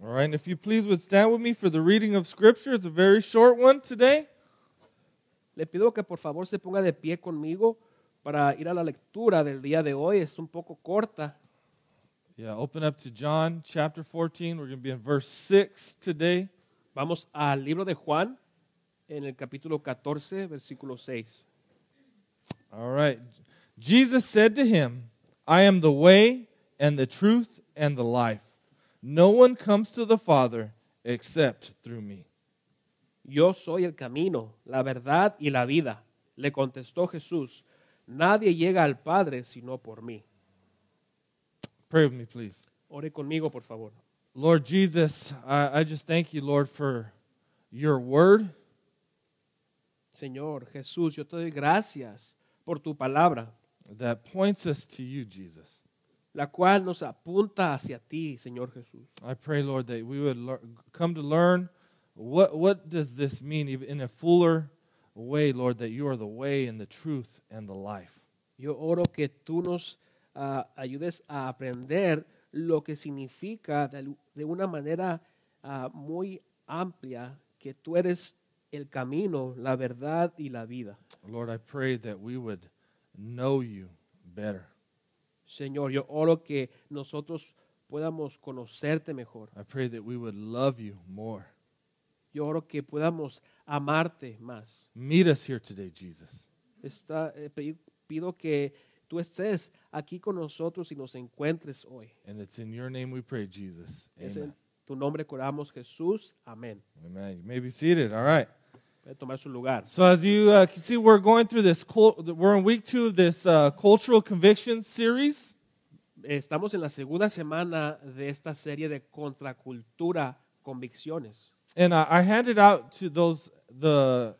All right, and if you please would stand with me for the reading of Scripture. It's a very short one today. Le pido que por favor se ponga de pie conmigo para ir a la lectura del día de hoy. Es un poco corta. Yeah, open up to John chapter 14. We're going to be in verse 6 today. Vamos al libro de Juan, en el capítulo 14, versículo 6. All right. Jesus said to him, I am the way and the truth and the life. No one comes to the Father except through me. Yo soy el camino, la verdad y la vida. Le contestó Jesús, nadie llega al Padre sino por mí. Pray with me, please. Ore conmigo, por favor. Lord Jesus, I, I just thank you, Lord, for your word. Señor Jesús, yo te doy gracias por tu palabra, that points us to you, Jesus. La cual nos apunta hacia ti, Señor Jesús. I pray, Lord, that we would lear- come to learn what what does this mean in a fuller way, Lord, that you are the way and the truth and the life. Yo oro que tú nos ah, ayudes a aprender lo que significa de, de una manera ah, muy amplia que tú eres el camino, la verdad y la vida. Lord, I pray that we would know you better. Señor, yo oro que nosotros podamos conocerte mejor. I pray that we would love you more. Yo oro que podamos amarte más. Meet us here today, Jesus. Está, eh, pido que tú estés aquí con nosotros y nos encuentres hoy. And it's in your name we pray, Jesus. Es en tu nombre que oramos, Jesús. Amén. Amen. You may be seated. All right. Puede tomar su lugar. So as you uh, can see, we're going through this. We're in week two of this uh, cultural conviction series, Estamos en la segunda semana de esta serie de contracultura convicciones. and I, I handed out to those the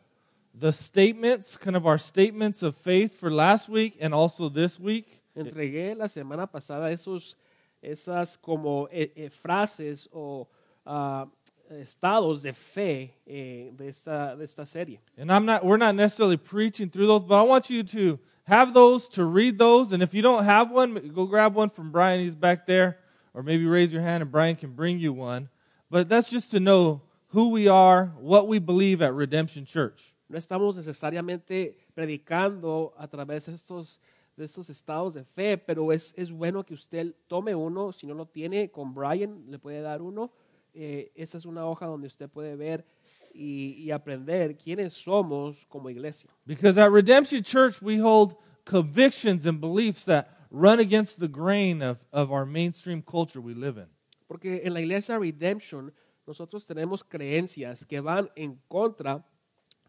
the statements, kind of our statements of faith for last week and also this week. Entregué la semana pasada esos, esas como eh, eh, frases o ah, estados de fe eh, de, esta, de esta serie. And I'm not. We're not necessarily preaching through those, but I want you to have those to read those. And if you don't have one, go grab one from Brian. He's back there, or maybe raise your hand and Brian can bring you one. But that's just to know who we are, what we believe at Redemption Church. No estamos necesariamente predicando a través de estos, de estos estados de fe, pero es, es bueno que usted tome uno. Si no lo tiene, con Brian le puede dar uno. Eh, esa es una hoja donde usted puede ver y, y aprender quiénes somos como iglesia. Because at Redemption Church, we hold convictions and beliefs that run against the grain of, of our mainstream culture we live in. Porque en la iglesia Redemption nosotros tenemos creencias que van en contra de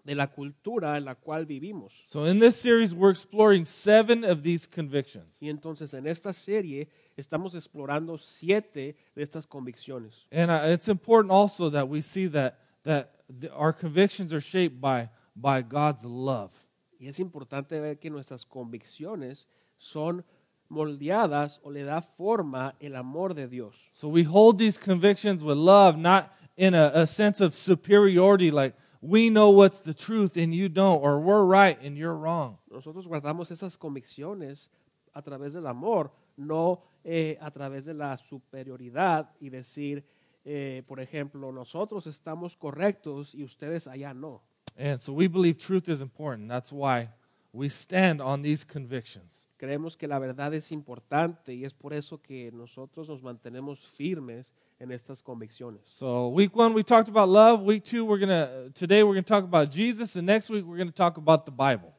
la cultura en la cual vivimos. So in this series, we're exploring seven of these convictions. Y entonces en esta serie estamos explorando siete de estas convicciones. And uh, it's important also that we see that, that the, our convictions are shaped by, by God's love. Y es importante ver que nuestras convicciones son moldeadas o le da forma el amor de Dios. So we hold these convictions with love, not in a, a sense of superiority, like we know what's the truth and you don't, or we're right and you're wrong. Nosotros guardamos esas convicciones a través del amor, no eh, a través de la superioridad y decir, eh, por ejemplo, nosotros estamos correctos y ustedes allá no. And so we believe truth is important. That's why we stand on these convictions. Creemos que la verdad es importante y es por eso que nosotros nos mantenemos firmes en estas convicciones. So week one we talked about love. Week two we're gonna today we're gonna talk about Jesus, and next week we're gonna talk about the Bible.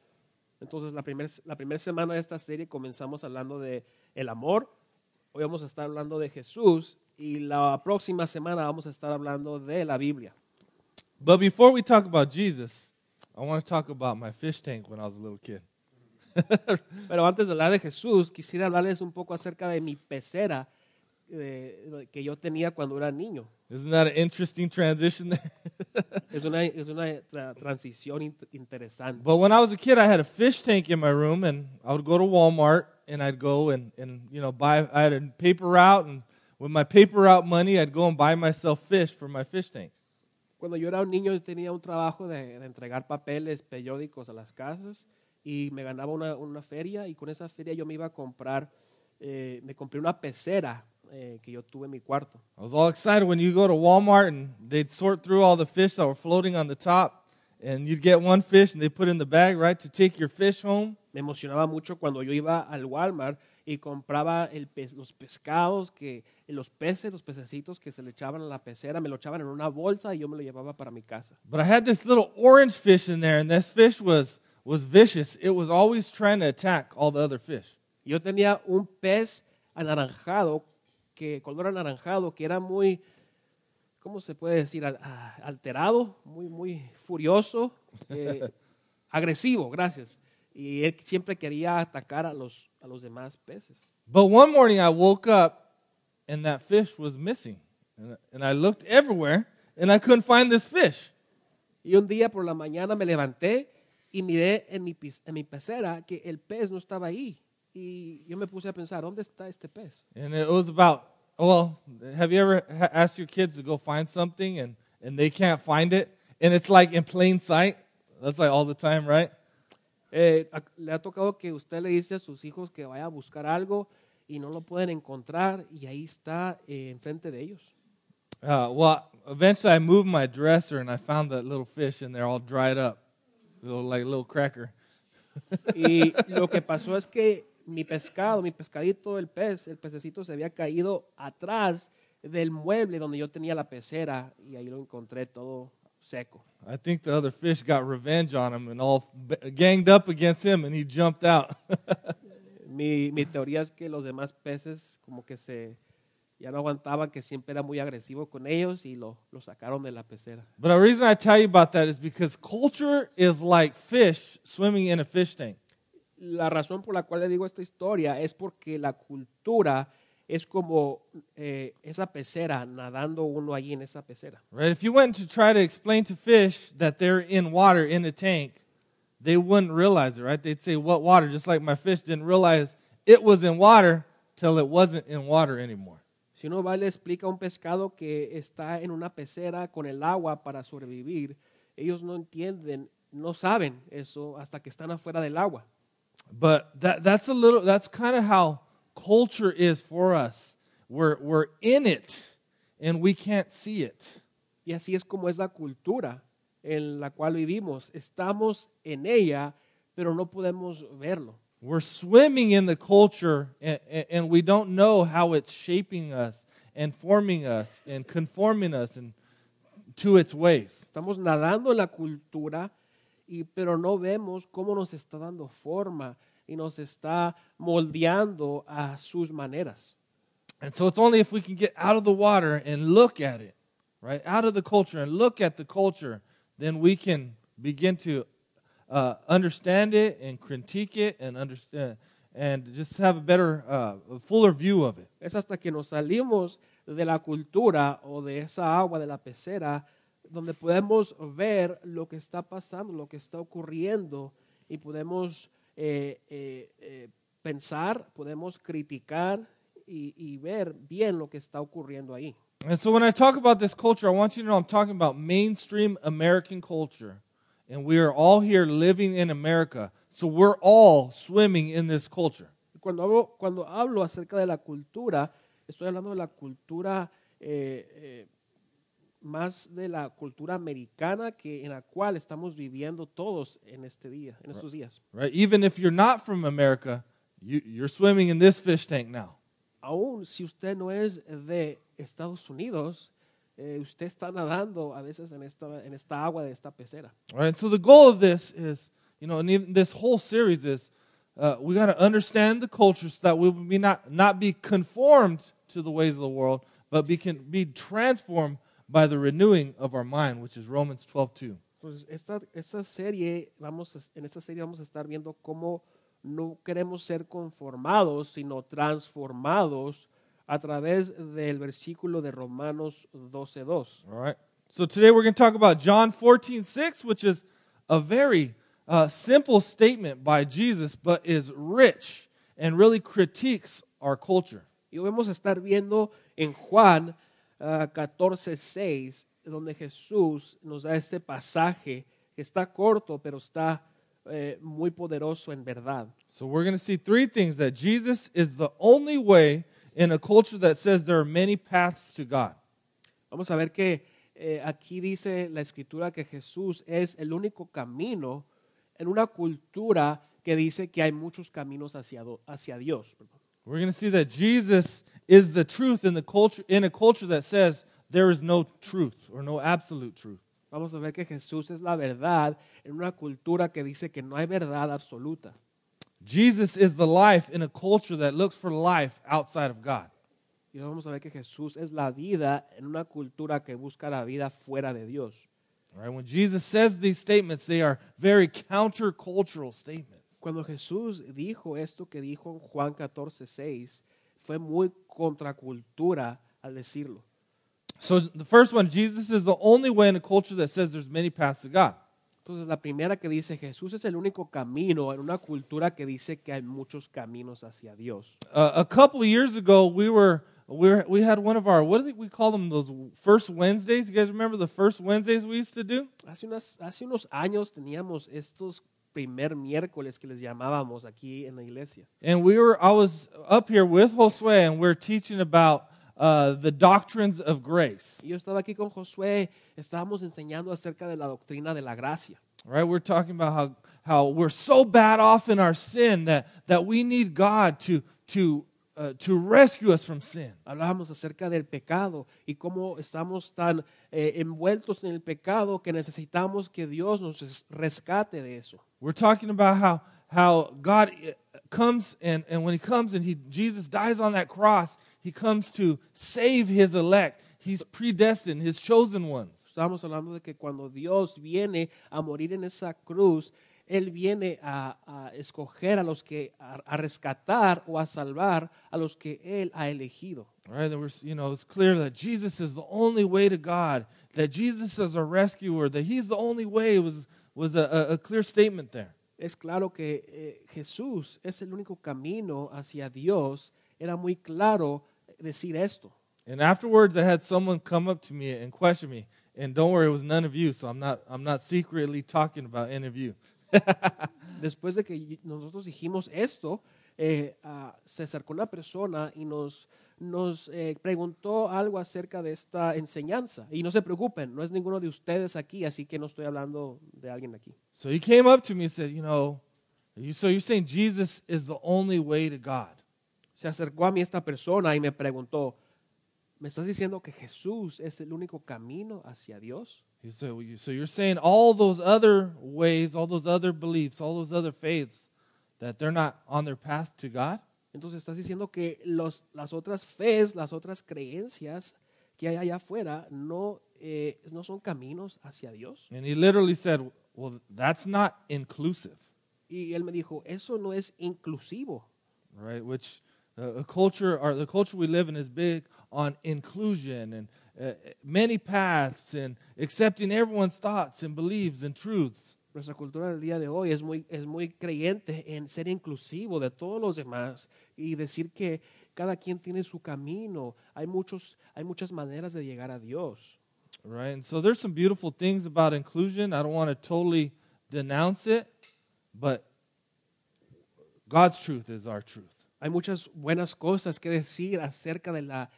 Entonces, la primera la primer semana de esta serie comenzamos hablando de el amor. Hoy vamos a estar hablando de Jesús y la próxima semana vamos a estar hablando de la Biblia. But before we talk about Jesus, I want to talk about my fish tank when I was a little kid. Pero antes de hablar de Jesús, quisiera hablarles un poco acerca de mi pecera eh, que yo tenía cuando era niño. Isn't that an interesting transition there? Es una, es una tra- transición in- interesante. but when I was a kid, I had a fish tank in my room, and I would go to Walmart and I'd go and, and you know buy. I had a paper route, and with my paper route money, I'd go and buy myself fish for my fish tank. Cuando yo era un niño, yo tenía un trabajo de, de entregar papeles periódicos a las casas y me ganaba una, una feria y con esa feria yo me iba a comprar, eh, me compré una pecera eh, que yo tuve en mi cuarto. I was all excited when you go to Walmart and they'd sort through all the fish that were floating on the top, and you'd get one fish and they put it in the bag, right, to take your fish home. Me emocionaba mucho cuando yo iba al Walmart y compraba el pez- los pescados, que, los peces, los pececitos que se le echaban a la pecera, me lo echaban en una bolsa y yo me lo llevaba para mi casa. But I had this little orange fish in there, and this fish was, was vicious. It was always trying to attack all the other fish. Yo tenía un pez anaranjado, que color anaranjado, que era muy, ¿cómo se puede decir? Al- Alterado, muy, muy furioso, eh, agresivo, gracias. Y él siempre quería atacar a los, a los demás peces. But one morning I woke up and that fish was missing. And, and I looked everywhere and I couldn't find this fish. Y un día por la mañana me levanté y miré en mi, en mi pecera que el pez no estaba ahí. Y yo me puse a pensar, ¿dónde está este pez? And it was about, well, have you ever asked your kids to go find something and, and they can't find it? And it's like in plain sight? That's like all the time, right? Eh, le ha tocado que usted le dice a sus hijos que vaya a buscar algo y no lo pueden encontrar y ahí está eh, enfrente de ellos. Uh, well, eventually I moved my dresser and I found that little fish in there all dried up, little, like a little cracker. Y lo que pasó es que mi pescado, mi pescadito, el pez, el pececito se había caído atrás del mueble donde yo tenía la pecera y ahí lo encontré todo seco. I think the other fish got revenge on him and all ganged up against him and he jumped out. Mi, mi teoría es que los demás peces como que se ya no aguantaban, que siempre era muy agresivo con ellos y lo, lo sacaron de la pecera. but the reason I tell you about that is because culture is like fish swimming in a fish tank. La razón por la cual le digo esta historia es porque la cultura es como eh, esa pecera, nadando uno allí en esa pecera. Right? If you went to try to explain to fish that they're in water in a tank, they wouldn't realize it, right? They'd say, What water? Just like my fish didn't realize it was in water till it wasn't in water anymore. Si uno va y le explica a un pescado que está en una pecera con el agua para sobrevivir, ellos no entienden, no saben eso hasta que están afuera del agua. But that, that's a little, that's kind of how culture is for us. We're, we're in it and we can't see it. Y así es como es la cultura en la cual vivimos. Estamos en ella, pero no podemos verlo. We're swimming in the culture and, and, we don't know how it's shaping us and forming us and conforming us and to its ways. Estamos nadando en la cultura, y, pero no vemos cómo nos está dando forma y nos está moldeando a sus maneras. And so it's only if we can get out of the water and look at it, right? Out of the culture and look at the culture, then we can begin to uh, understand it and critique it and understand and just have a better, uh, a fuller view of it. Es hasta que nos salimos de la cultura o de esa agua de la pecera donde podemos ver lo que está pasando, lo que está ocurriendo y podemos eh, eh, eh, pensar, podemos criticar y, y ver bien lo que está ocurriendo ahí. And so when I talk about this culture, I want you to know I'm talking about mainstream American culture. And we are all here living in America. So we're all swimming in this culture. Cuando hablo, cuando hablo acerca de la cultura, estoy hablando de la cultura eh, eh, más de la cultura americana que en la cual estamos viviendo todos en este día, en estos días. Right? Even if you're not from America, you, you're swimming in this fish tank now. Aún si usted no es de Estados Unidos, eh, usted está nadando a veces en esta, en esta agua de esta pecera. All right, so the goal of this is, you know, and even this whole series is uh, we got to understand the culture so that we will be not, not be conformed to the ways of the world, but be, can be transformed by the renewing of our mind, which is Romans 12 2. Entonces, esta, esta serie, vamos, a- en esta serie vamos a estar viendo cómo no queremos ser conformados, sino transformados a través del versículo de Romanos 12.2. All right. So today we're going to talk about John 14:6, which is a very uh, simple statement by Jesus, but is rich and really critiques our culture. Y vamos a estar viendo en Juan 14.6, donde Jesús nos da este pasaje que está corto, pero está eh, muy poderoso en verdad. So we're going to see three things that Jesus is the only way in a culture that says there are many paths to God. Vamos a ver que eh, aquí dice la escritura que Jesús es el único camino en una cultura que dice que hay muchos caminos hacia, hacia Dios. perdón. We're going to see that Jesus is the truth in the culture in a culture that says there is no truth or no absolute truth. Vamos a ver que Jesús es la verdad en una cultura que dice que no hay verdad absoluta. Jesus is the life in a culture that looks for life outside of God. Y vamos a ver que Jesús es la vida en una cultura que busca la vida fuera de Dios. Right? When Jesus says these statements, they are very countercultural statements. Cuando Jesús dijo esto que dijo en Juan 14, 6, fue muy contracultura al decirlo. So the first one, Jesus is the only way in a culture that says there's many paths to God. Entonces la primera que dice Jesús es el único camino en una cultura que dice que hay muchos caminos hacia Dios. Uh, a couple of years ago, we were we were, we had one of our what do we call them those first Wednesdays? You guys remember the first Wednesdays we used to do? Hace, unas, hace unos años teníamos estos primer miércoles que les llamábamos aquí en la iglesia. And we were I was up here with Josue, and we are teaching about uh, the doctrines of grace. Y yo estaba aquí con Josué, estábamos enseñando acerca de la doctrina de la gracia. Right? We're talking about how how we're so bad off in our sin that that we need God to to uh, to rescue us from sin. Hablábamos acerca del pecado y cómo estamos tan eh, envueltos en el pecado que necesitamos que Dios nos es- rescate de eso. We're talking about how how God uh, comes and, and when he comes and he Jesus dies on that cross, he comes to save his elect. He's predestined, his chosen ones. Estábamos hablando de que cuando Dios viene a morir en esa cruz, Él viene a, a escoger a los que, a, a rescatar o a salvar a los que Él ha elegido. Right? There was, you know, it's clear that Jesus is the only way to God, that Jesus is a rescuer, that he's the only way was was a, a, a clear statement there. Es claro que eh, Jesús es el único camino hacia Dios. Era muy claro decir esto. And afterwards I had someone come up to me and question me. And don't worry, it was none of you, so I'm not I'm not secretly talking about any of you. Después de que nosotros dijimos esto, eh, ah, se acercó una persona y nos, nos eh, preguntó algo acerca de esta enseñanza. Y no se preocupen, no es ninguno de ustedes aquí, así que no estoy hablando de alguien aquí. So he came up to me and said, you know, you, so you're saying Jesus is the only way to God. Se acercó a mí esta persona y me preguntó, ¿me estás diciendo que Jesús es el único camino hacia Dios? He said, well, you, so you're saying all those other ways, all those other beliefs, all those other faiths, that they're not on their path to God? Entonces estás diciendo que los, las otras fes, las otras creencias que hay allá afuera no, eh, no son caminos hacia Dios. And he literally said, well, that's not inclusive, Y él me dijo, eso no es inclusivo. right? Which uh, a culture, or the culture we live in is big on inclusion and uh, many paths and accepting everyone's thoughts and beliefs and truths. Nuestra cultura del día de hoy es muy, es muy creyente en ser inclusivo de todos los demás y decir que cada quien tiene su camino. Hay, muchos, hay muchas maneras de llegar a Dios. Right? And so there's some beautiful things about inclusion. I don't want to totally denounce it, but God's truth is our truth. Hay muchas buenas cosas que decir acerca de la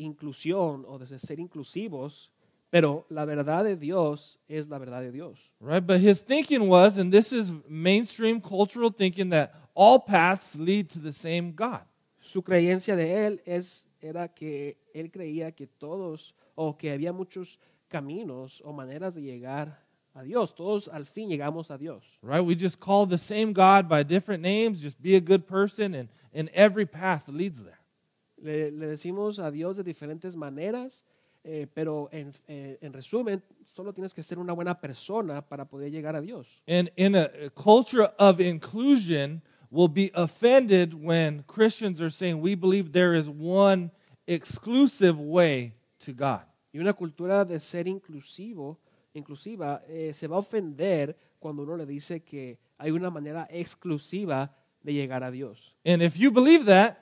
inclusión o de ser inclusivos, pero la verdad de Dios es la verdad de Dios. Right? But his thinking was, and this is mainstream cultural thinking, that all paths lead to the same God. Su creencia de él es, era que él creía que todos o que había muchos caminos o maneras de llegar a Dios. Todos al fin llegamos a Dios. Right? We just call the same God by different names, just be a good person, and, and every path leads there. Le, le decimos a Dios de diferentes maneras, eh, pero en, eh, en resumen, solo tienes que ser una buena persona para poder llegar a Dios. And in a, a culture of inclusion, will be offended when Christians are saying we believe there is one exclusive way to God. Y una cultura de ser inclusivo, inclusiva eh, se va a ofender cuando uno le dice que hay una manera exclusiva de llegar a Dios. And if you believe that,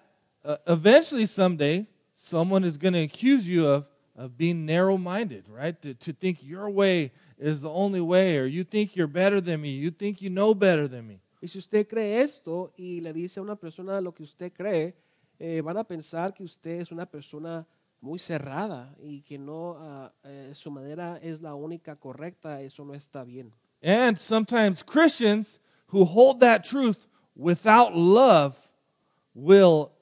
uh, eventually someday someone is going to accuse you of, of being narrow minded, right? To, to think your way is the only way, or you think you're better than me, you think you know better than me. Y si usted cree esto y le dice a una persona lo que usted cree, eh, van a pensar que usted es una persona muy cerrada y que no ah, eh, su manera es la única correcta. Eso no está bien. And sometimes Christians who hold that truth without love will uh, uh,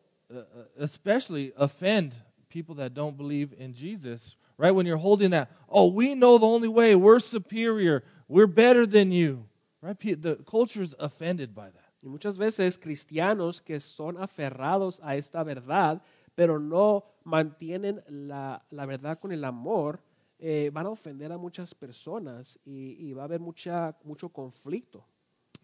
especially offend people that don't believe in Jesus, right? When you're holding that, oh, we know the only way, we're superior, we're better than you, right? The culture is offended by that. Y muchas veces cristianos que son aferrados a esta verdad, pero no mantienen la, la verdad con el amor, eh, van a ofender a muchas personas y, y va a haber mucha, mucho conflicto.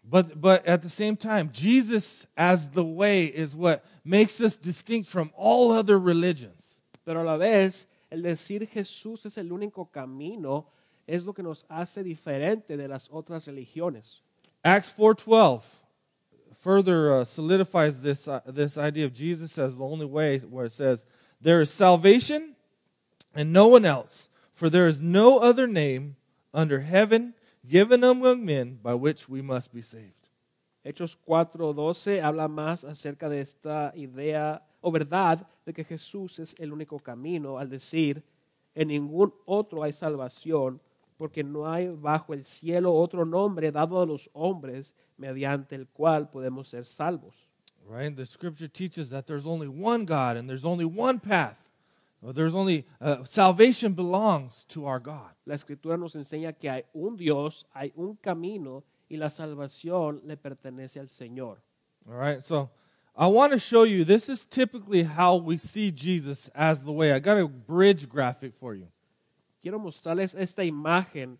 But, but at the same time, Jesus as the way is what makes us distinct from all other religions. Pero a la vez, el decir Jesús es el único camino es lo que nos hace diferente de las otras religiones. Acts 4:12 further uh, solidifies this uh, this idea of Jesus as the only way where it says there is salvation and no one else for there is no other name under heaven given among men by which we must be saved. Hechos 4:12 habla más acerca de esta idea o verdad de que Jesús es el único camino al decir, en ningún otro hay salvación, porque no hay bajo el cielo otro nombre dado a los hombres mediante el cual podemos ser salvos. Right? The scripture teaches that there's only one God and there's only one path. There's only uh, salvation belongs to our God. La escritura nos enseña que hay un Dios, hay un camino y la salvación le pertenece al Señor. All right, so I want to show you this is typically how we see Jesus as the way. I got a bridge graphic for you. Quiero mostrarles esta imagen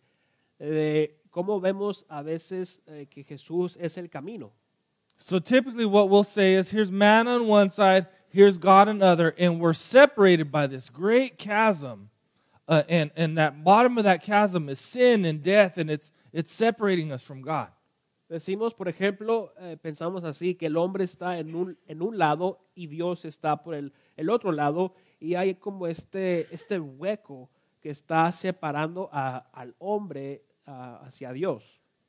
de cómo vemos a veces eh, que Jesús es el camino. So typically, what we'll say is here's man on one side, here's God on the other, and we're separated by this great chasm. Uh, and, and that bottom of that chasm is sin and death, and it's, it's separating us from God. Decimos, por ejemplo, eh, pensamos así, que el hombre está en un, en un lado y Dios está por el, el otro lado y hay como este, este hueco que está separando a- al hombre ah, hacia Dios.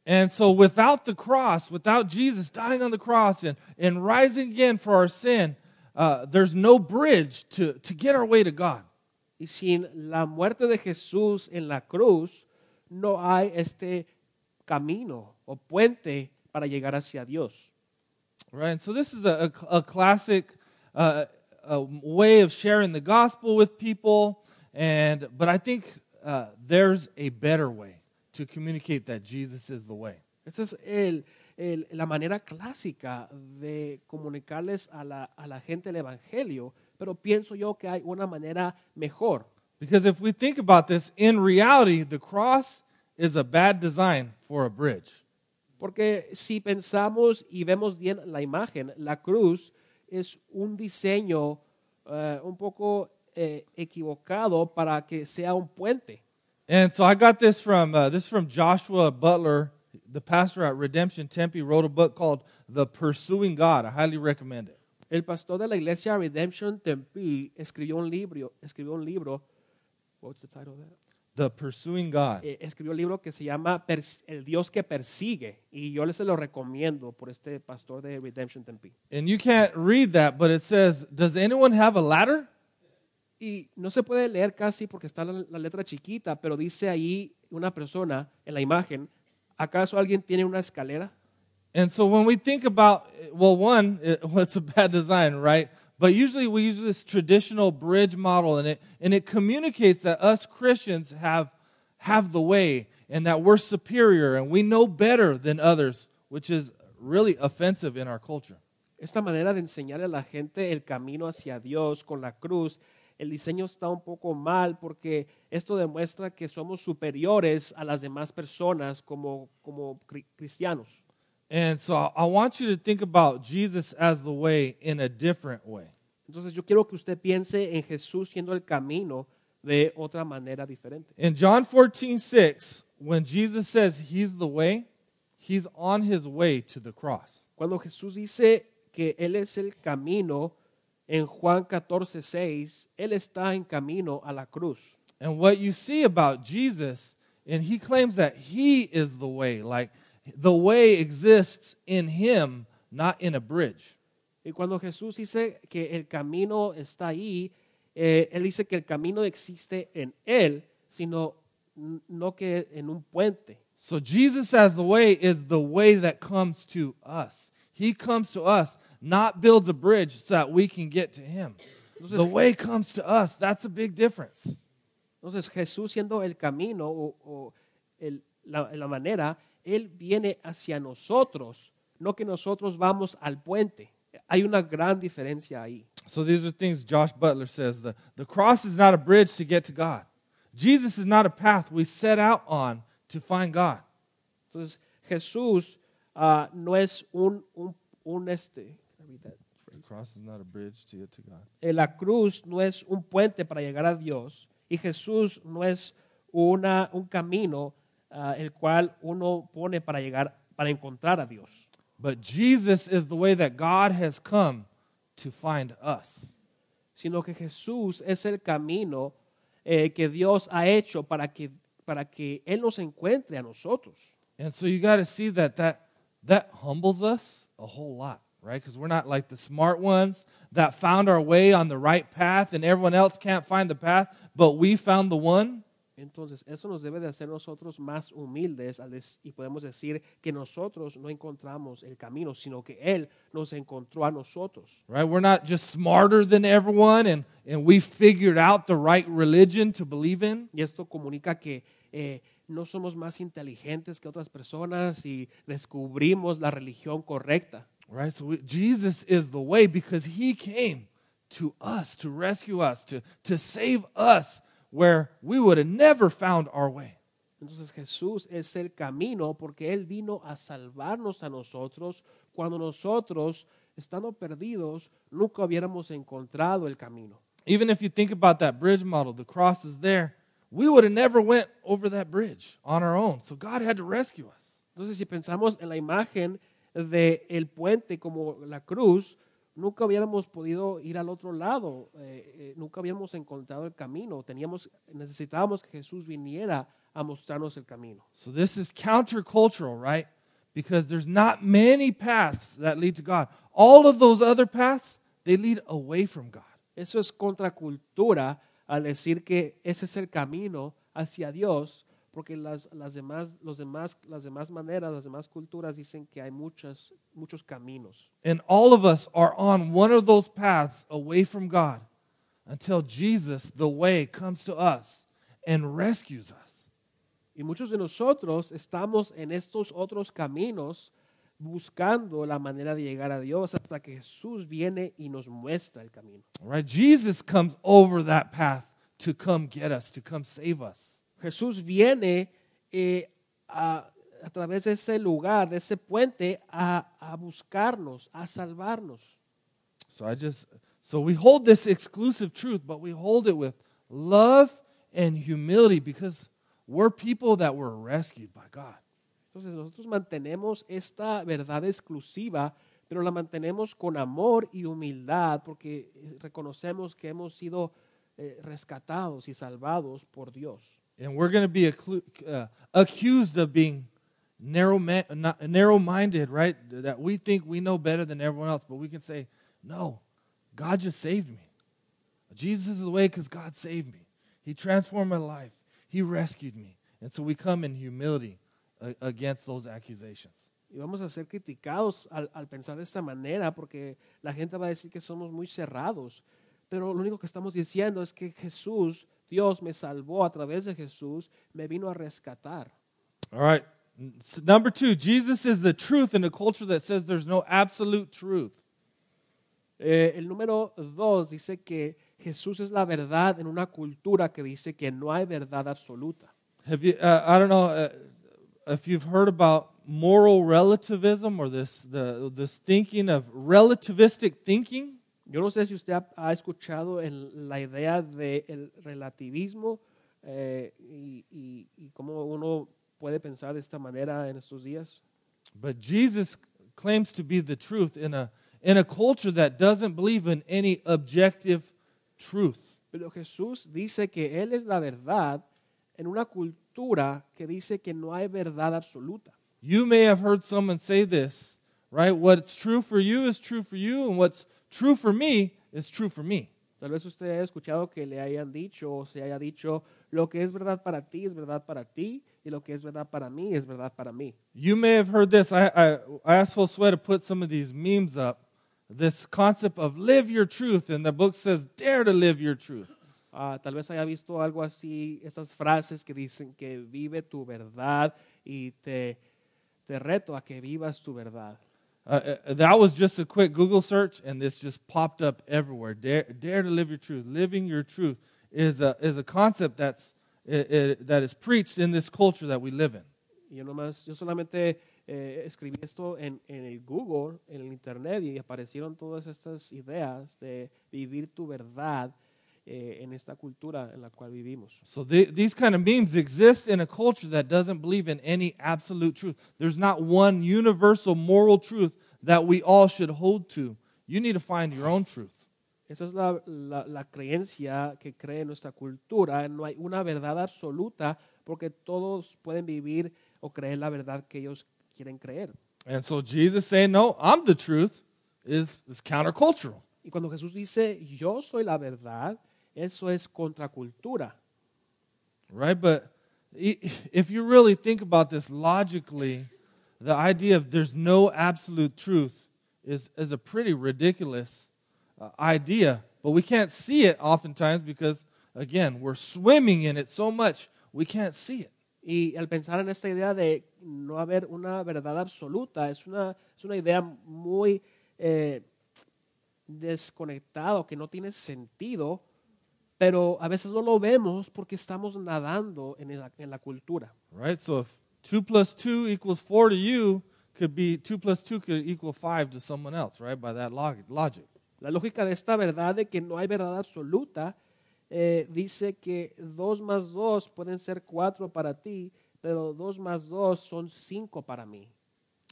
And so, without the cross, without Jesus dying on the cross and, and rising again for our sin, uh, there's no bridge to, to get our way to God. Y sin la muerte de Jesús en la cruz, no hay este camino o puente para llegar hacia Dios. Right? And so, this is a, a, a classic uh, a way of sharing the gospel with people. And, but I think uh, there's a better way to communicate that Jesus is the way. Esta es el- el- la manera clásica de comunicarles a la, a la gente el Evangelio, pero pienso yo que hay una manera mejor. Because if we think about this, in reality, the cross is a bad design for a bridge. Porque si pensamos y vemos bien la imagen, la cruz es un diseño eh, un poco eh, equivocado para que sea un puente. And so I got this from uh, this is from Joshua Butler, the pastor at Redemption Tempe, wrote a book called The Pursuing God. I highly recommend it. El pastor de la iglesia Redemption Tempe escribió un libro, escribió un libro, what's the title of that? The Pursuing God. Eh, escribió un libro que se llama El Dios que persigue y yo les lo recomiendo por este pastor de Redemption Tempe. And you can't read that, but it says, Does anyone have a ladder? Y no se puede leer casi porque está la, la letra chiquita, pero dice ahí una persona en la imagen, ¿acaso alguien tiene una escalera? And so when we think about, well, one, it, well, it's a bad design, right? But usually we use this traditional bridge model, and it, and it communicates that us Christians have, have the way and that we're superior and we know better than others, which is really offensive in our culture. Esta manera de enseñarle a la gente el camino hacia Dios con la cruz, el diseño está un poco mal porque esto demuestra que somos superiores a las demás personas como, como cri- cristianos. And so I want you to think about Jesus as the way in a different way. Entonces yo quiero que usted piense en Jesús siendo el camino de otra manera diferente. In John 14, 6, when Jesus says he's the way, he's on his way to the cross. Cuando Jesús dice que Él es el camino, en Juan 14, 6, Él está en camino a la cruz. And what you see about Jesus, and he claims that he is the way, like the way exists in him, not in a bridge. Y cuando Jesús dice que el camino está ahí, eh, Él dice que el camino existe en Él, sino no que en un puente. So Jesus as the way is the way that comes to us. He comes to us, not builds a bridge so that we can get to him. Entonces- the way comes to us. That's a big difference. Entonces Jesús siendo el camino o, o el- la, la manera, Él viene hacia nosotros, no que nosotros vamos al puente. Hay una gran diferencia ahí. So these are things Josh Butler says. The, the cross is not a bridge to get to God. Jesus is not a path we set out on to find God. Entonces Jesús ah, no es un, un, un este. Can I read that The cross is not a bridge to get to God. La cruz no es un puente para llegar a Dios y Jesús no es una, un camino ah, el cual uno pone para llegar, para encontrar a Dios. But Jesus is the way that God has come to find us. sino que Jesús es el camino eh, que Dios ha hecho para que, para que Él nos encuentre a nosotros. And so you got to see that that that humbles us a whole lot, right? Because we're not like the smart ones that found our way on the right path, and everyone else can't find the path, but we found the one. Entonces, eso nos debe de hacer nosotros más humildes y podemos decir que nosotros no encontramos el camino, sino que Él nos encontró a nosotros. Right? We're not just smarter than everyone and, and we figured out the right religion to believe in. Y esto comunica que eh, no somos más inteligentes que otras personas y descubrimos la religión correcta. Right? So we, Jesus is the way because he came to us to rescue us, to, to save us where we would have never found our way. Entonces Jesús es el camino porque Él vino a salvarnos a nosotros cuando nosotros, estando perdidos, nunca hubiéramos encontrado el camino. Even if you think about that bridge model, the cross is there. We would have never went over that bridge on our own. So God had to rescue us. Entonces si pensamos en la imagen del el puente como la cruz, nunca hubiéramos podido ir al otro lado, eh, eh, nunca habíamos encontrado el camino, teníamos, necesitábamos que Jesús viniera a mostrarnos el camino. So this is countercultural, right? Because there's not many paths that lead to God. All of those other paths, they lead away from God. Eso es contracultura al decir que ese es el camino hacia Dios, porque las, las, demás, los demás, las demás maneras, las demás culturas dicen que hay muchas, muchos caminos. And all of us are on one of those paths away from God until Jesus, the way, comes to us and rescues us. Y muchos de nosotros estamos en estos otros caminos buscando la manera de llegar a Dios hasta que Jesús viene y nos muestra el camino. All right? Jesus comes over that path to come get us, to come save us. Jesús viene eh, a, a través de ese lugar, de ese puente, a, a buscarnos, a salvarnos. So I just so we hold this exclusive truth, but we hold it with love and humility because we're people that were rescued by God. Entonces nosotros mantenemos esta verdad exclusiva, pero la mantenemos con amor y humildad porque eh, reconocemos que hemos sido eh, rescatados y salvados por Dios. And we're going to be uh, accused of being narrow narrow minded, right? That we think we know better than everyone else, but we can say, "No, God just saved me. Jesus is the way because God saved me. He transformed my life. He rescued me." And so we come in humility uh, against those accusations. Y vamos a ser criticados al, al pensar de esta manera porque la gente va a decir que somos muy cerrados. Pero lo único que estamos diciendo es que Jesús, Dios me salvó a través de Jesús, me vino a rescatar. All right. S- Number two, Jesus is the truth in a culture that says there's no absolute truth. Eh, el número dos dice que Jesús es la verdad en una cultura que dice que no hay verdad absoluta. Have you? Uh, I don't know uh, if you've heard about moral relativism or this the this thinking of relativistic thinking. Yo no sé si usted ha, ha escuchado en la idea del relativismo eh, y, y- y cómo uno puede pensar de esta manera en estos días. But Jesus claims to be the truth in a in a culture that doesn't believe in any objective truth. Pero Jesús dice que Él es la verdad en una cultura que dice que no hay verdad absoluta. You may have heard someone say this, right? What's true for you is true for you, and what's true for me is true for me. Tal vez usted haya escuchado que le hayan dicho o se haya dicho, lo que es verdad para ti es verdad para ti y lo que es verdad para mí es verdad para mí. You may have heard this. I, I, I asked Josue to put some of these memes up. This concept of live your truth, and the book says, dare to live your truth. Ah, tal vez haya visto algo así, estas frases que dicen que vive tu verdad y te, te reto a que vivas tu verdad. Uh, uh, that was just a quick Google search, and this just popped up everywhere. Dare, dare to live your truth. Living your truth is a, is a concept that's, it, it, that is preached in this culture that we live in. Yo nomás, yo solamente eh, escribí esto en, en el Google, en el Internet, y aparecieron todas estas ideas de vivir tu verdad eh, en esta cultura en la cual vivimos. So the, these kind of memes exist in a culture that doesn't believe in any absolute truth. There's not one universal moral truth that we all should hold to. You need to find your own truth. Esa es la, la, la creencia que cree nuestra cultura. No hay una verdad absoluta porque todos pueden vivir o creer la verdad que ellos quieren creer. And so Jesus saying, No, I'm the truth, is, is countercultural. Y cuando Jesús dice, yo soy la verdad, eso es contracultura. right? But if you really think about this logically, the idea of there's no absolute truth is, is a pretty ridiculous uh, idea. But we can't see it oftentimes because, again, we're swimming in it so much we can't see it. Y al pensar en esta idea de no haber una verdad absoluta, es una, es una idea muy eh, desconectada, que no tiene sentido, pero a veces no lo vemos porque estamos nadando en la, en la cultura. Right? So if 2 plus 2 equals 4 to you, could be 2 plus 2 could equal 5 to someone else, right? By that log- logic. La lógica de esta verdad de que no hay verdad absoluta eh, dice que 2 más 2 pueden ser 4 para ti, pero 2 más 2 son 5 para mí.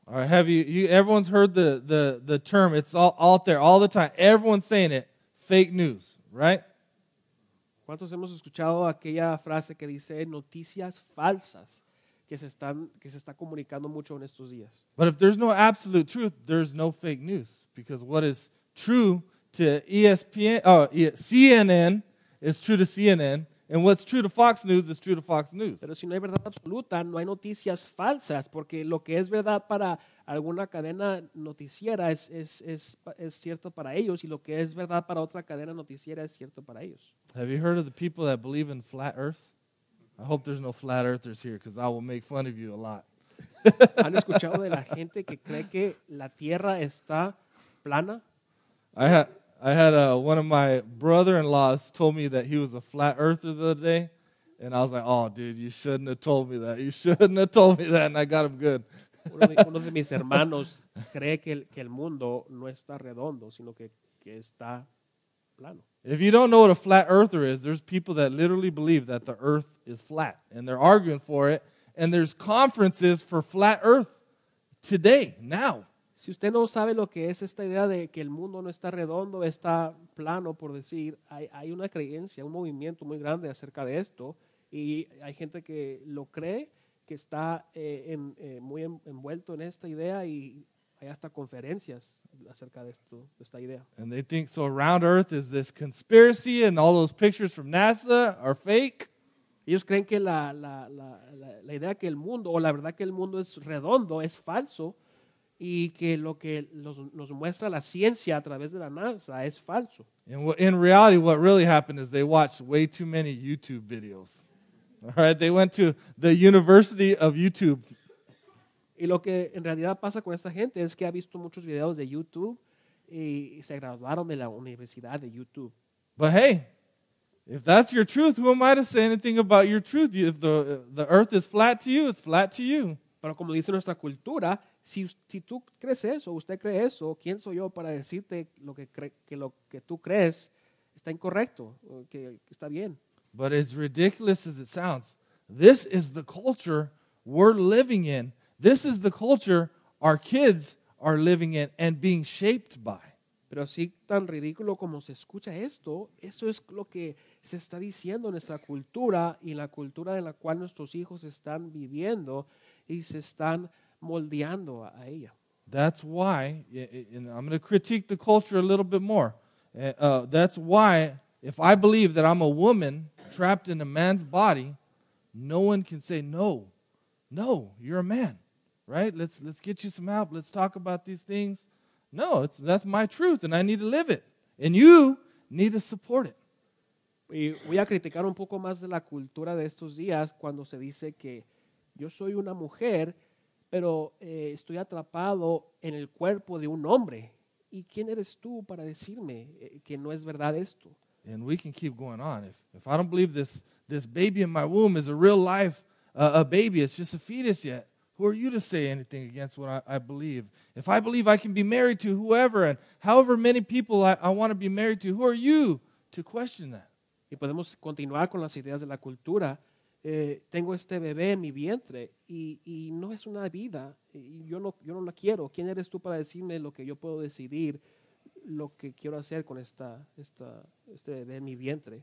All right, have you, you everyone's heard the, the, the term, it's all out there all the time. Everyone's saying it, fake news, right? ¿Cuántos hemos escuchado aquella frase que dice noticias falsas que se, están, que se está comunicando mucho en estos días? But if there's no absolute truth, there's no fake news because what is true to ESPN, oh, E- CNN is true to CNN, and what's true to Fox News is true to Fox News. Pero si no hay verdad absoluta, no hay noticias falsas, porque lo que es verdad para alguna cadena noticiera es, es, es, es cierto para ellos y lo que es verdad para otra cadena noticiera es cierto para ellos. Have you heard of the people that believe in flat Earth? I hope there's no flat earthers here because I will make fun of you a lot. ¿Han escuchado de la gente que cree que la Tierra está plana? I I had uh, one of my brother-in-laws told me that he was a flat earther the other day, and I was like, "Oh, dude, you shouldn't have told me that. You shouldn't have told me that." And I got him good. Uno de, uno de mis hermanos cree que el, que el mundo no está redondo, sino que, que está plano. If you don't know what a flat earther is, there's people that literally believe that the earth is flat, and they're arguing for it. And there's conferences for flat earth today, now. Si usted no sabe lo que es esta idea de que el mundo no está redondo, está plano, por decir, hay, hay una creencia, un movimiento muy grande acerca de esto y hay gente que lo cree, que está eh, en- eh, muy en- envuelto en esta idea y hay hasta conferencias acerca de, esto, de esta idea. And they think so around earth is this conspiracy, and all those pictures from NASA are fake. Ellos creen que la- la- la- la idea que el mundo, o la verdad que el mundo es redondo, es falso, y que lo que nos, nos muestra la ciencia a través de la NASA es falso. And wha- in reality, what really happened is they watched way too many YouTube videos. All right, they went to the University of YouTube. Y lo que en realidad pasa con esta gente es que ha visto muchos videos de YouTube y se graduaron de la universidad de YouTube. But hey, if that's your truth, who am I to say anything about your truth? If the, the earth is flat to you, it's flat to you. Pero como dice nuestra cultura, si, si tú crees eso, usted cree eso, ¿quién soy yo para decirte lo que, cre- que lo que tú crees está incorrecto, o que, que está bien? But as ridiculous as it sounds, this is the culture we're living in. This is the culture our kids are living in and being shaped by. Pero así tan ridículo como se escucha esto, eso es lo que se está diciendo en nuestra cultura y la cultura en la cual nuestros hijos están viviendo y se están moldeando a, ella. That's why, and I'm going to critique the culture a little bit more. Uh, uh, that's why, if I believe that I'm a woman trapped in a man's body, no one can say no. No, you're a man, right? Let's let's get you some help. Let's talk about these things. No, it's that's my truth, and I need to live it, and you need to support it. Y voy a criticar un poco más de la cultura de estos días cuando se dice que yo soy una mujer, pero eh, estoy atrapado en el cuerpo de un hombre. ¿Y quién eres tú para decirme eh, que no es verdad esto? and we can keep going on. If, if I don't believe this, this baby in my womb is a real life, uh, a baby, it's just a fetus yet, who are you to say anything against what I, I believe? If I believe I can be married to whoever and however many people I, I want to be married to, who are you to question that? Y podemos continuar con las ideas de la cultura. Eh, tengo este bebé en mi vientre y, y no es una vida. Y yo no, yo no la quiero. ¿Quién eres tú para decirme lo que yo puedo decidir, lo que quiero hacer con esta, esta, este bebé en mi vientre?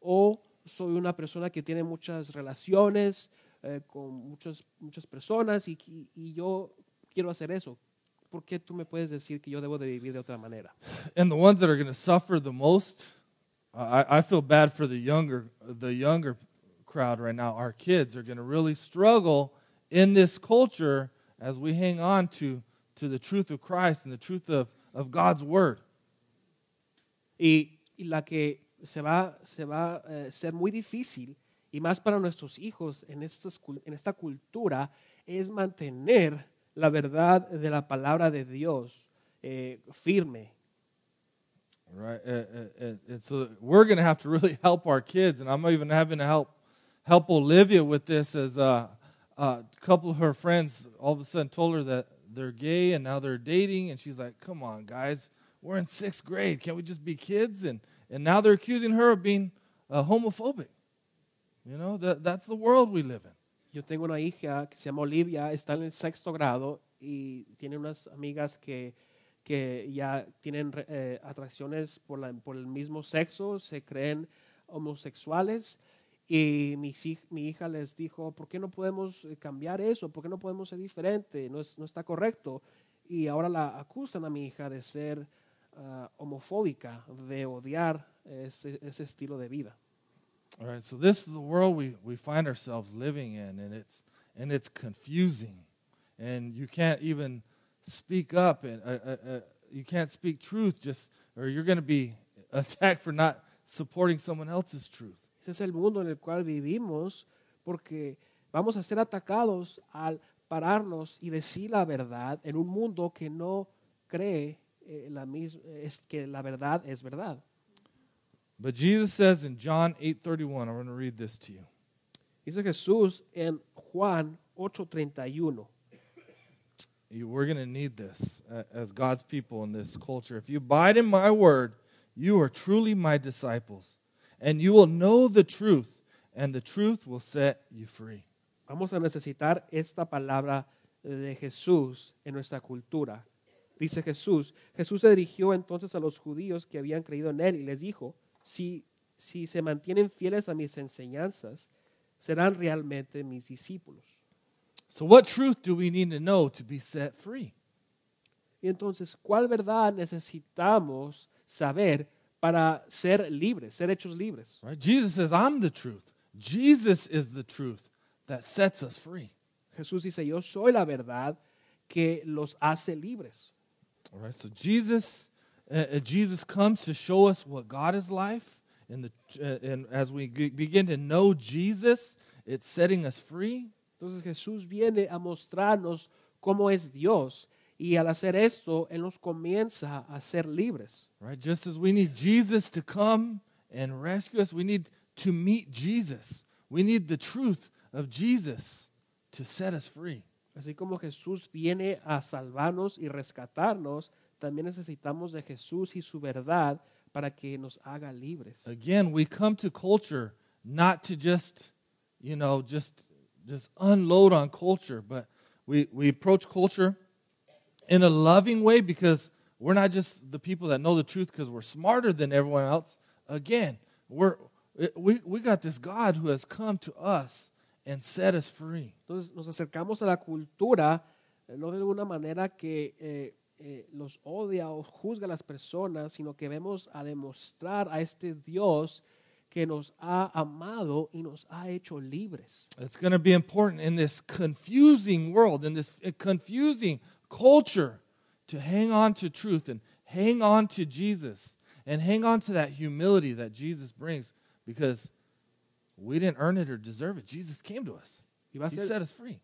O soy una persona que tiene muchas relaciones eh, con muchas, muchas personas y, y- y yo quiero hacer eso. ¿Por qué tú me puedes decir que yo debo de vivir de otra manera? And the ones that are going to suffer the most, I, I feel bad for the younger, the younger crowd right now. Our kids are going to really struggle in this culture as we hang on to, to the truth of Christ and the truth of, of God's word. Y, y la que se va, se va a ser muy difícil, y más para nuestros hijos en, estas cul- en esta cultura, es mantener la verdad de la palabra de Dios eh, firme. Right, uh, uh, uh, and so we're going to have to really help our kids, and I'm even having to help help Olivia with this. As uh, a couple of her friends all of a sudden told her that they're gay and now they're dating, and she's like, "Come on, guys, we're in sixth grade. Can't we just be kids?" And and now they're accusing her of being uh, homophobic. You know that that's the world we live in. Yo tengo una hija que se llama Olivia, está en el sexto grado y tiene unas amigas que, que ya tienen eh, atracciones por, la- por el mismo sexo, se creen homosexuales. Y mi, mi hija les dijo, ¿por qué no podemos eh, cambiar eso? ¿Por qué no podemos ser diferente? No, es- no está correcto. Y ahora la acusan a mi hija de ser ah, homofóbica, de odiar ese, ese estilo de vida. All right, so this is the world we, we find ourselves living in, and it's and it's confusing, and you can't even speak up, and uh, uh, uh, you can't speak truth, just or you're going to be attacked for not supporting someone else's truth. Ese es el mundo en el cual vivimos porque vamos a ser atacados al pararnos y decir la verdad en un mundo que no cree eh, la es que la verdad es verdad. But Jesus says in John 8:31, I'm going to read this to you. Dice Jesús en Juan 8:31. You- We're going to need this uh, as God's people in this culture. If you abide in my word, you are truly my disciples, and you will know the truth, and the truth will set you free. Vamos a necesitar esta palabra de Jesús en nuestra cultura. Dice Jesús, Jesús se dirigió entonces a los judíos que habían creído en él y les dijo, si, si se mantienen fieles a mis enseñanzas, serán realmente mis discípulos. So, what truth do we need to know to be set free? Y entonces, ¿cuál verdad necesitamos saber para ser libres, ser hechos libres? Right? Jesus says, I'm the truth. Jesus is the truth that sets us free. Jesús dice, yo soy la verdad que los hace libres. All right, so Jesus, uh, uh, Jesus comes to show us what God is like, and, the, uh, and as we g- begin to know Jesus, it's setting us free. Entonces Jesús viene a mostrarnos cómo es Dios y al hacer esto, Él nos comienza a ser libres. Right? Just as we need Jesus to come and rescue us, we need to meet Jesus. We need the truth of Jesus to set us free. Así como Jesús viene a salvarnos y rescatarnos, también necesitamos de Jesús y su verdad para que nos haga libres. Again, we come to culture not to just, you know, just just unload on culture, but we, we approach culture in a loving way because we're not just the people that know the truth because we're smarter than everyone else. Again, we're we, we got this God who has come to us and set us free. Entonces nos acercamos a la cultura no de una manera que eh, eh, los odia o juzga a las personas, sino que vemos a demostrar a este Dios que nos ha amado y nos ha hecho libres. It's going to be important in this confusing world, in this confusing culture, to hang on to truth and hang on to Jesus and hang on to that humility that Jesus brings because we didn't earn it or deserve it. Jesus came to us, Y va a He ser, set us free.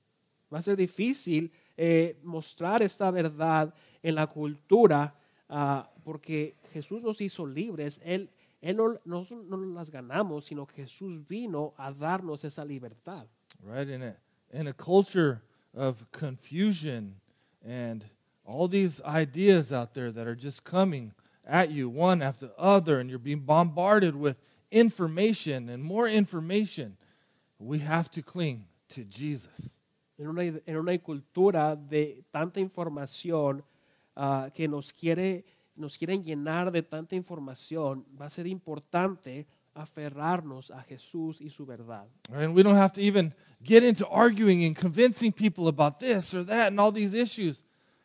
va a ser difícil eh, mostrar esta verdad en la cultura ah, porque Jesús nos hizo libres. Él, él no, no, no las ganamos, sino que Jesús vino a darnos esa libertad. right? In a, in a culture of confusion and all these ideas out there that are just coming at you one after the other, and you're being bombarded with information and more information, we have to cling to Jesus. en una, en una cultura de tanta información ah, que nos, quiere, nos quieren llenar de tanta información, va a ser importante aferrarnos a Jesús y su verdad. And we don't have to even get into arguing and convincing people about this or that and all these issues.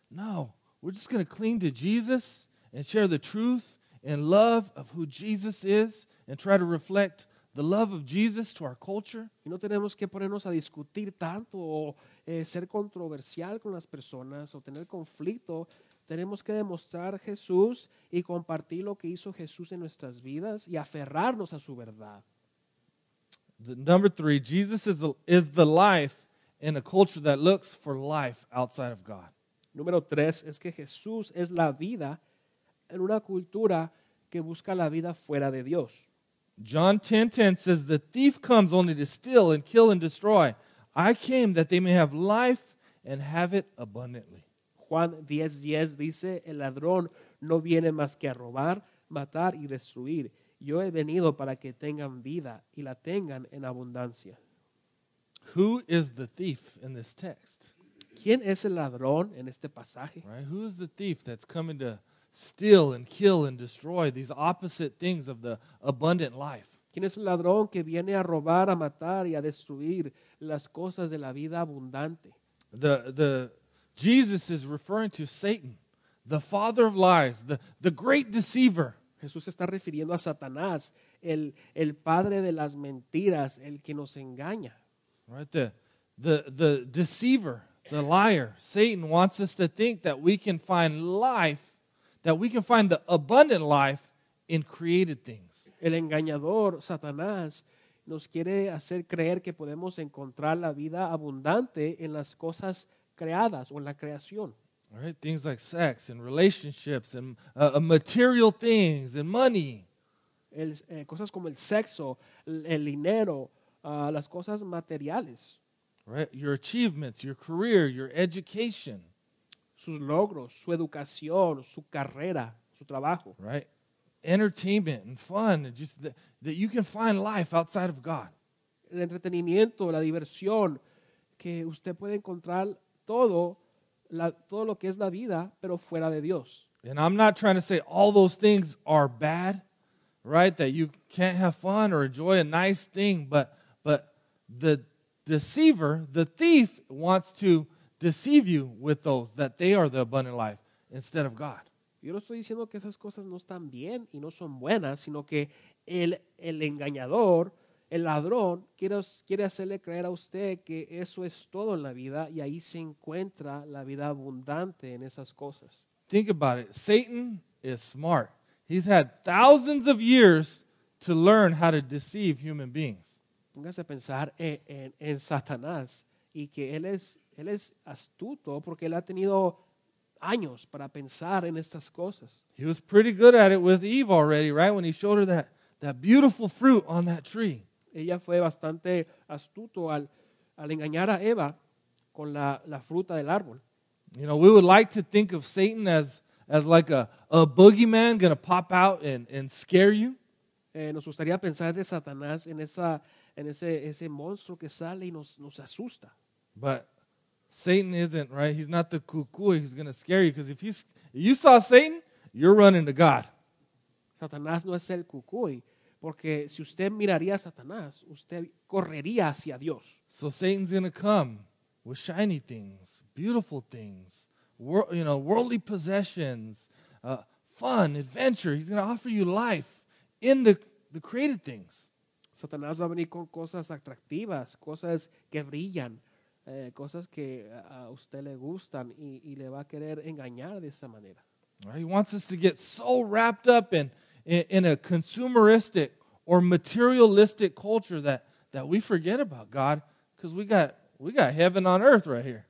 No, we're just going to cling to Jesus and share the truth and love of who Jesus is and try to reflect the love of Jesus to our culture. Y no tenemos que ponernos a discutir tanto o eh, ser controversial con las personas o tener conflicto. Tenemos que demostrar Jesús y compartir lo que hizo Jesús en nuestras vidas y aferrarnos a su verdad. The, number three, Jesus is, the- is the life in a culture that looks for life outside of God. Número tres es que Jesús es la vida en una cultura que busca la vida fuera de Dios. John 10:10 says the thief comes only to steal and kill and destroy. I came that they may have life and have it abundantly. Juan 10:10 dice, el ladrón no viene más que a robar, matar y destruir. Yo he venido para que tengan vida y la tengan en abundancia. Who is the thief in this text? ¿Quién es el ladrón en este pasaje? Right? Who is the thief that's coming to steal and kill and destroy these opposite things of the abundant life? ¿Quién es el ladrón que viene a robar, a matar y a destruir las cosas de la vida abundante? The the Jesus is referring to Satan, the father of lies, the, the great deceiver. Jesús está refiriendo a Satanás, el, el padre de las mentiras, el que nos engaña. Right? The, the, the deceiver, the liar. Satan wants us to think that we can find life, that we can find the abundant life in created things. El engañador, Satanás, nos quiere hacer creer que podemos encontrar la vida abundante en las cosas creadas o en la creación. All right? Things like sex and relationships and uh, uh, material things and money. El- eh, cosas como el sexo, el, el dinero, ah, las cosas materiales, Right? Your achievements, your career, your education. sus logros, su educación, su carrera, su trabajo. Right? Entertainment and fun, and just that, that you can find life outside of God. El entretenimiento, la diversión, que usted puede encontrar todo, la- todo lo que es la vida, pero fuera de Dios. And I'm not trying to say all those things are bad, right? That you can't have fun or enjoy a nice thing, but but the deceiver, the thief wants to deceive you with those that they are the abundant life instead of God. Yo no estoy diciendo que esas cosas no están bien y no son buenas, sino que el, el engañador, el ladrón, quiere, quiere hacerle creer a usted que eso es todo en la vida y ahí se encuentra la vida abundante en esas cosas. Think about it. Satan is smart. He's had thousands of years to learn how to deceive human beings. Póngase a pensar en, en- en Satanás y que él es, él es astuto porque él ha tenido años para pensar en estas cosas. He was pretty good at it with Eve already, right? When he showed her that, that beautiful fruit on that tree. Ella fue bastante astuto al, al engañar a Eva con la, la fruta del árbol. You know, we would like to think of Satan as, as like a, a boogeyman going to pop out and, and scare you. Eh, nos gustaría pensar de Satanás en, esa, en ese, ese monstruo que sale y nos, nos asusta. But Satan isn't, right? He's not the cuckoo. He's going to scare you because if, he's, if you saw Satan, you're running to God. Satanás no es el cucuy, porque si usted miraría a Satanás, usted correría hacia Dios. So Satan's going to come with shiny things, beautiful things, wor- you know, worldly possessions, uh, fun, adventure. He's going to offer you life in the, the created things. Satanás va a venir con cosas atractivas, cosas que brillan, eh, cosas que a a usted le gustan y, y le va a querer engañar de esa manera. Right? He wants us to get so wrapped up in, in, a consumeristic or materialistic culture that, that we forget about God because we got, we got heaven on earth right here.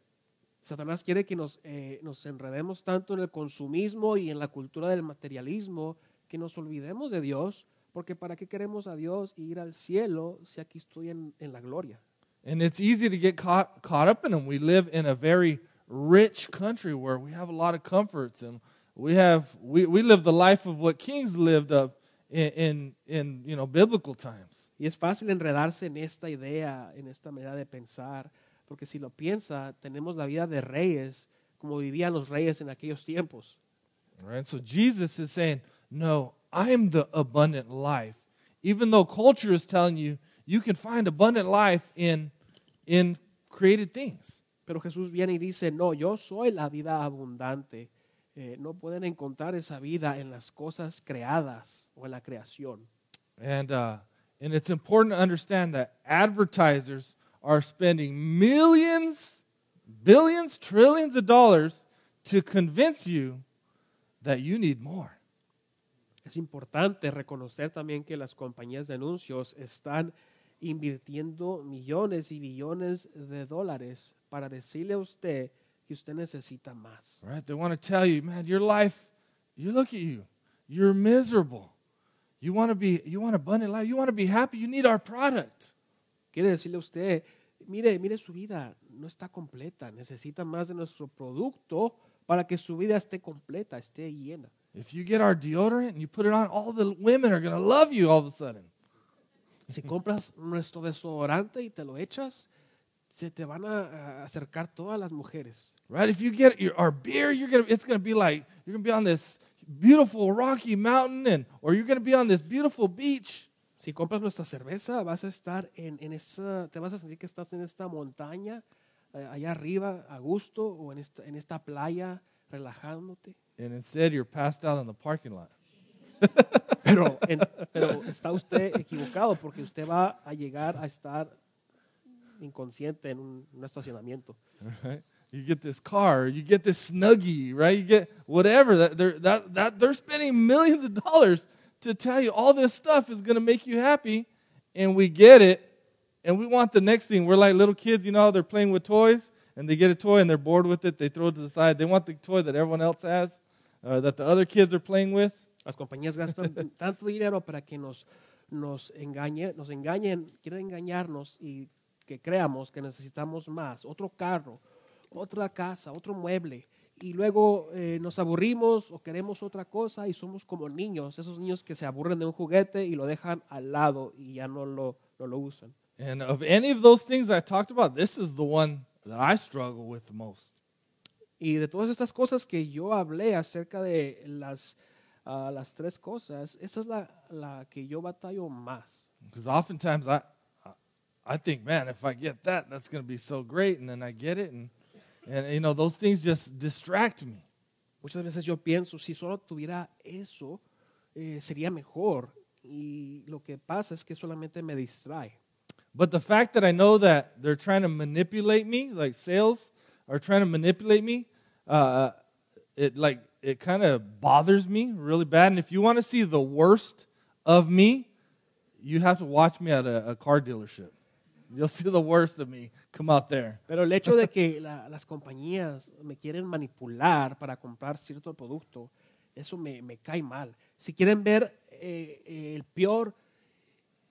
Satanás quiere que nos, eh, nos enredemos tanto en el consumismo y en la cultura del materialismo que nos olvidemos de Dios, porque ¿para qué queremos a Dios y ir al cielo si aquí estoy en, en la gloria? And it's easy to get caught, caught up in them. We live in a very rich country where we have a lot of comforts and we have we, we live the life of what kings lived up in, in, in you know biblical times. Y es fácil enredarse en esta idea, en esta manera de pensar, porque si lo piensa, tenemos la vida de reyes como vivían los reyes en aquellos tiempos. Right? So Jesus is saying, No, I am the abundant life. Even though culture is telling you you can find abundant life in in created things. Pero Jesús viene y dice, no, yo soy la vida abundante. Eh, no pueden encontrar esa vida en las cosas creadas o en la creación. And uh, and it's important to understand that advertisers are spending millions, billions, trillions of dollars to convince you that you need more. Es importante reconocer también que las compañías de anuncios están invirtiendo millones y billones de dólares para decirle a usted que usted necesita más. Right? They want to tell you, man, your life, you look at you. You're miserable. You want to be you want abundant life. You want to be happy. You need our product. Quiere decirle a usted, mire, mire su vida, no está completa, necesita más de nuestro producto para que su vida esté completa, esté llena. If you get our deodorant and you put it on, all the women are going to love you all of a sudden. Si compras nuestro desodorante y te lo echas, se te van a acercar todas las mujeres. Right? If you get your, our beer, you're gonna it's gonna be like you're gonna be on this beautiful rocky mountain and or you're gonna be on this beautiful beach. Si compras nuestra cerveza, vas a estar en, en esa, te vas a sentir que estás en esta montaña, eh, allá arriba, a gusto, o en esta, en esta playa, relajándote. And instead you're passed out in the parking lot. Pero, en- pero está usted equivocado porque usted va a llegar a estar inconsciente en un, un estacionamiento. Right? You get this car, you get this snuggie, right? You get whatever. That they're that, that they're spending millions of dollars to tell you all this stuff is gonna make you happy, and we get it, and we want the next thing. We're like little kids, you know, they're playing with toys, and they get a toy and they're bored with it, they throw it to the side. They want the toy that everyone else has, uh, that the other kids are playing with. Las compañías gastan tanto dinero para que nos, nos, engañe, nos engañen, quieren engañarnos y que creamos que necesitamos más, otro carro, otra casa, otro mueble. Y luego eh, nos aburrimos o queremos otra cosa y somos como niños, esos niños que se aburren de un juguete y lo dejan al lado y ya no lo, no lo usan. And of any of those things I talked about, this is the one that I struggle with the most. Y de todas estas cosas que yo hablé acerca de las, ah, las tres cosas, esa es la, la que yo batallo más. Because oftentimes I, I- think, man, if I get that, that's going to be so great, and then I get it, and and you know those things just distract me. Muchas veces yo pienso, si solo tuviera eso, eh, sería mejor. Y lo que pasa es que solamente me distrae. But the fact that I know that they're trying to manipulate me, like sales are trying to manipulate me, uh, it like it kind of bothers me really bad. And if you want to see the worst of me, you have to watch me at a, a car dealership. You'll see the worst of me come out there. Pero el hecho de que la- las compañías me quieren manipular para comprar cierto producto, eso me, me cae mal. Si quieren ver eh, eh, el peor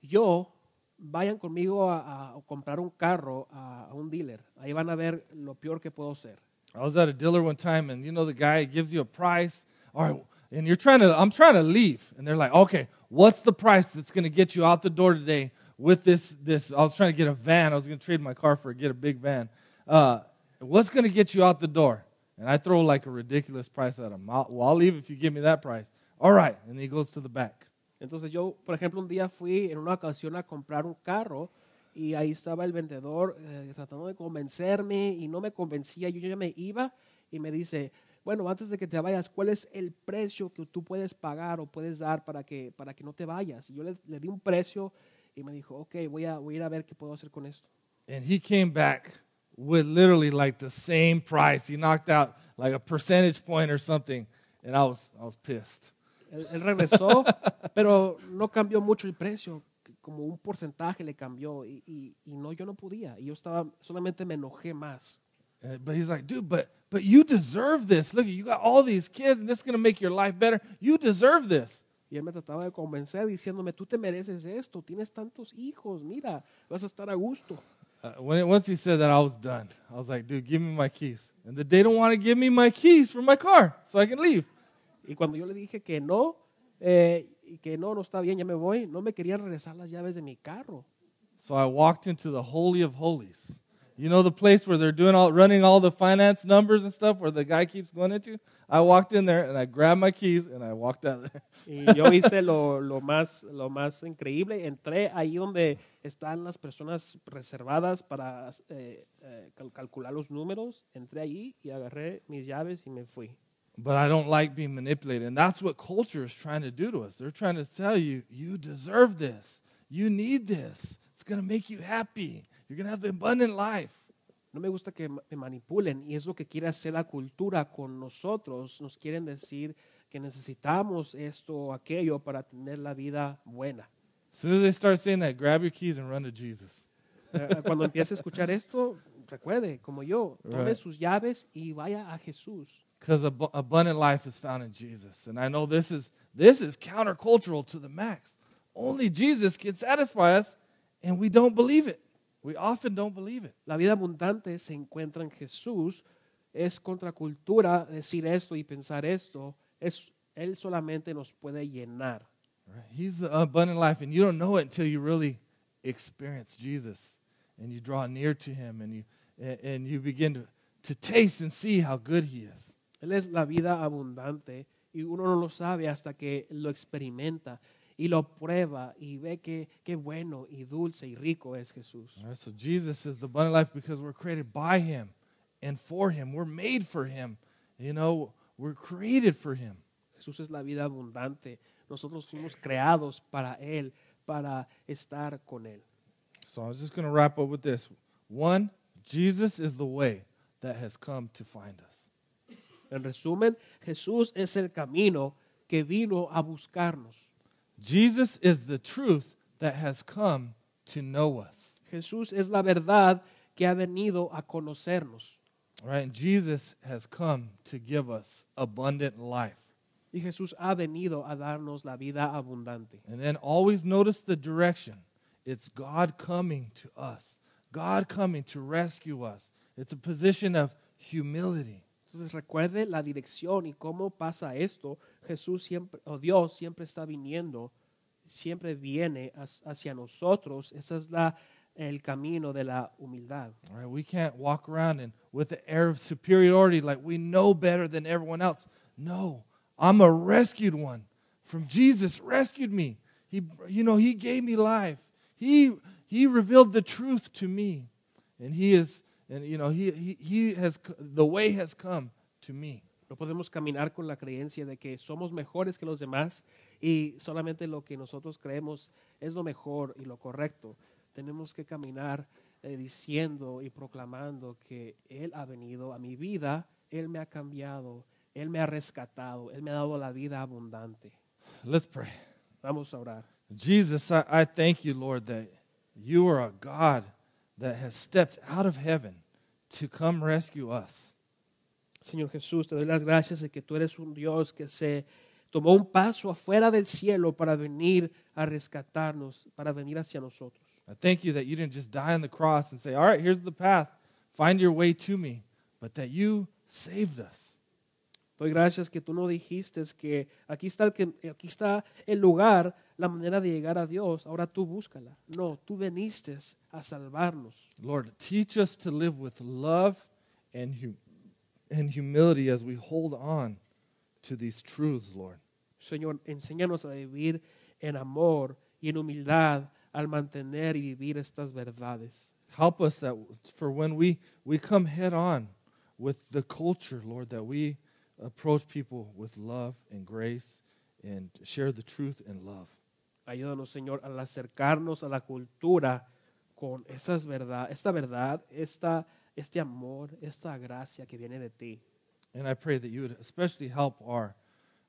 yo, vayan conmigo a, a comprar un carro a, a un dealer. Ahí van a ver lo peor que puedo ser. I was at a dealer one time, and you know the guy gives you a price. All right, and you're trying to. I'm trying to leave, and they're like, "Okay, what's the price that's going to get you out the door today with this? This I was trying to get a van. I was going to trade my car for get a big van. Uh, what's going to get you out the door?" And I throw like a ridiculous price at him. I'll, well, I'll leave if you give me that price. All right, and he goes to the back. Entonces yo, por ejemplo, un día fui en una ocasión a comprar un carro Y ahí estaba el vendedor eh, tratando de convencerme y no me convencía. Yo ya me iba y me dice, bueno, antes de que te vayas, ¿cuál es el precio que tú puedes pagar o puedes dar para que, para que no te vayas? Y yo le, le di un precio y me dijo, ok, voy a, voy a ir a ver qué puedo hacer con esto. And he came back with literally like the same price. He knocked out like a percentage point or something. And I was, I was pissed. Él, él regresó, pero no cambió mucho el precio, como un porcentaje le cambió y, y, y no, yo no podía. Y yo estaba, solamente me enojé más. Uh, but he's like, dude, but but you deserve this. Look, you got all these kids, and this is gonna make your life better. You deserve this. Y él me trataba de convencer diciéndome, tú te mereces esto, tienes tantos hijos, mira, vas a estar a gusto. Uh, when once he said that, I was done. I was like, dude, give me my keys. And the, they don't want to give me my keys for my car, so I can leave. Y cuando yo le dije que no, eh, que no, no está bien, ya me voy, no me querían regresar las llaves de mi carro. So I walked into the holy of holies. You know the place where they're doing all, running all the finance numbers and stuff, where the guy keeps going into. I walked in there and I grabbed my keys and I walked out of there. Y yo hice lo, lo, más, lo más increíble. Entré ahí donde están las personas reservadas para eh, eh, cal- calcular los números. Entré ahí y agarré mis llaves y me fui. But I don't like being manipulated. And that's what culture is trying to do to us. They're trying to tell you, you deserve this. You need this. It's going to make you happy. You're going to have the abundant life. No me gusta que me manipulen y es lo que quiere hacer la cultura con nosotros. Nos quieren decir que necesitamos esto o aquello para tener la vida buena. As soon as they start saying that, grab your keys and run to Jesus. Eh, Cuando empiece a escuchar esto, recuerde, como yo, tome sus llaves y vaya a Jesús. Because ab- abundant life is found in Jesus. And I know this is, this is countercultural to the max. Only Jesus can satisfy us, and we don't believe it. We often don't believe it. La vida abundante se encuentra en Jesús. Es contracultura decir esto y pensar esto. Es, él solamente nos puede llenar. He's the abundant life, and you don't know it until you really experience Jesus and you draw near to him and you, and, and you begin to, to taste and see how good he is. Él es la vida abundante y uno no lo sabe hasta que lo experimenta y lo prueba y ve que qué bueno y dulce y rico es Jesús. All right, so Jesus is the abundant life because we're created by him and for him. We're made for him. You know, we're created for him. Jesús es la vida abundante. Nosotros fuimos creados para Él, para estar con Él. So I'm just going to wrap up with this. One, Jesus is the way that has come to find us. En resumen, Jesús es el camino que vino a buscarnos. Jesus is the truth that has come to know us. Jesús es la verdad que ha venido a conocernos. Right? And Jesus has come to give us abundant life. Y Jesús ha venido a darnos la vida abundante. And then always notice the direction. It's God coming to us, God coming to rescue us. It's a position of humility. Entonces recuerde la dirección y cómo pasa esto. Jesús siempre, o Dios siempre está viniendo, siempre viene hacia nosotros. Ese es la, el camino de la humildad. All right? We can't walk around and with the air of superiority like we know better than everyone else. No, I'm a rescued one. From Jesus rescued me. He you know, he gave me life. He he revealed the truth to me. And he is and you know, he he, he has the way has come to me. No podemos caminar con la creencia de que somos mejores que los demás y solamente lo que nosotros creemos es lo mejor y lo correcto. Tenemos que caminar eh, diciendo y proclamando que Él ha venido a mi vida, Él me ha cambiado, Él me ha rescatado, Él me ha dado la vida abundante. Let's pray. Vamos a orar. Jesus, I, I thank you, Lord, that you are a God that has stepped out of heaven to come rescue us. Señor Jesús, te doy las gracias de que tú eres un Dios que se tomó un paso afuera del cielo para venir a rescatarnos, para venir hacia nosotros. I thank you that you didn't just die on the cross and say, All right, here's the path, find your way to me, but that you saved us. Doy gracias que tú no dijiste que aquí está el, que, aquí está el lugar, la manera de llegar a Dios, ahora tú búscala. No, tú veniste a salvarnos. Lord, teach us to live with love and, hu- and humility as we hold on to these truths, Lord. Señor, enséñanos a vivir en amor y en humildad al mantener y vivir estas verdades. Help us that for when we, we come head on with the culture, Lord, that we approach people with love and grace and share the truth in love. Ayúdanos, Señor, al acercarnos a la cultura con esas verdad, esta verdad, esta, este amor, esta gracia que viene de ti. And I pray that you would especially help our,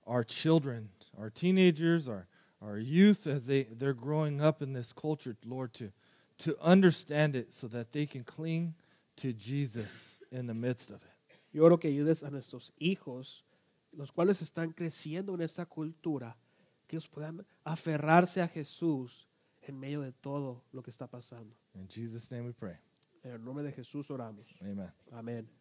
our children, our teenagers, our, our youth as they, they're growing up in this culture, Lord, to, to understand it so that they can cling to Jesus in the midst of it. Yo oro que ayudes a nuestros hijos, los cuales están creciendo en esa cultura, que ellos puedan aferrarse a Jesús en medio de todo lo que está pasando. In Jesus' name we pray. En el nombre de Jesús oramos. Amen. Amén.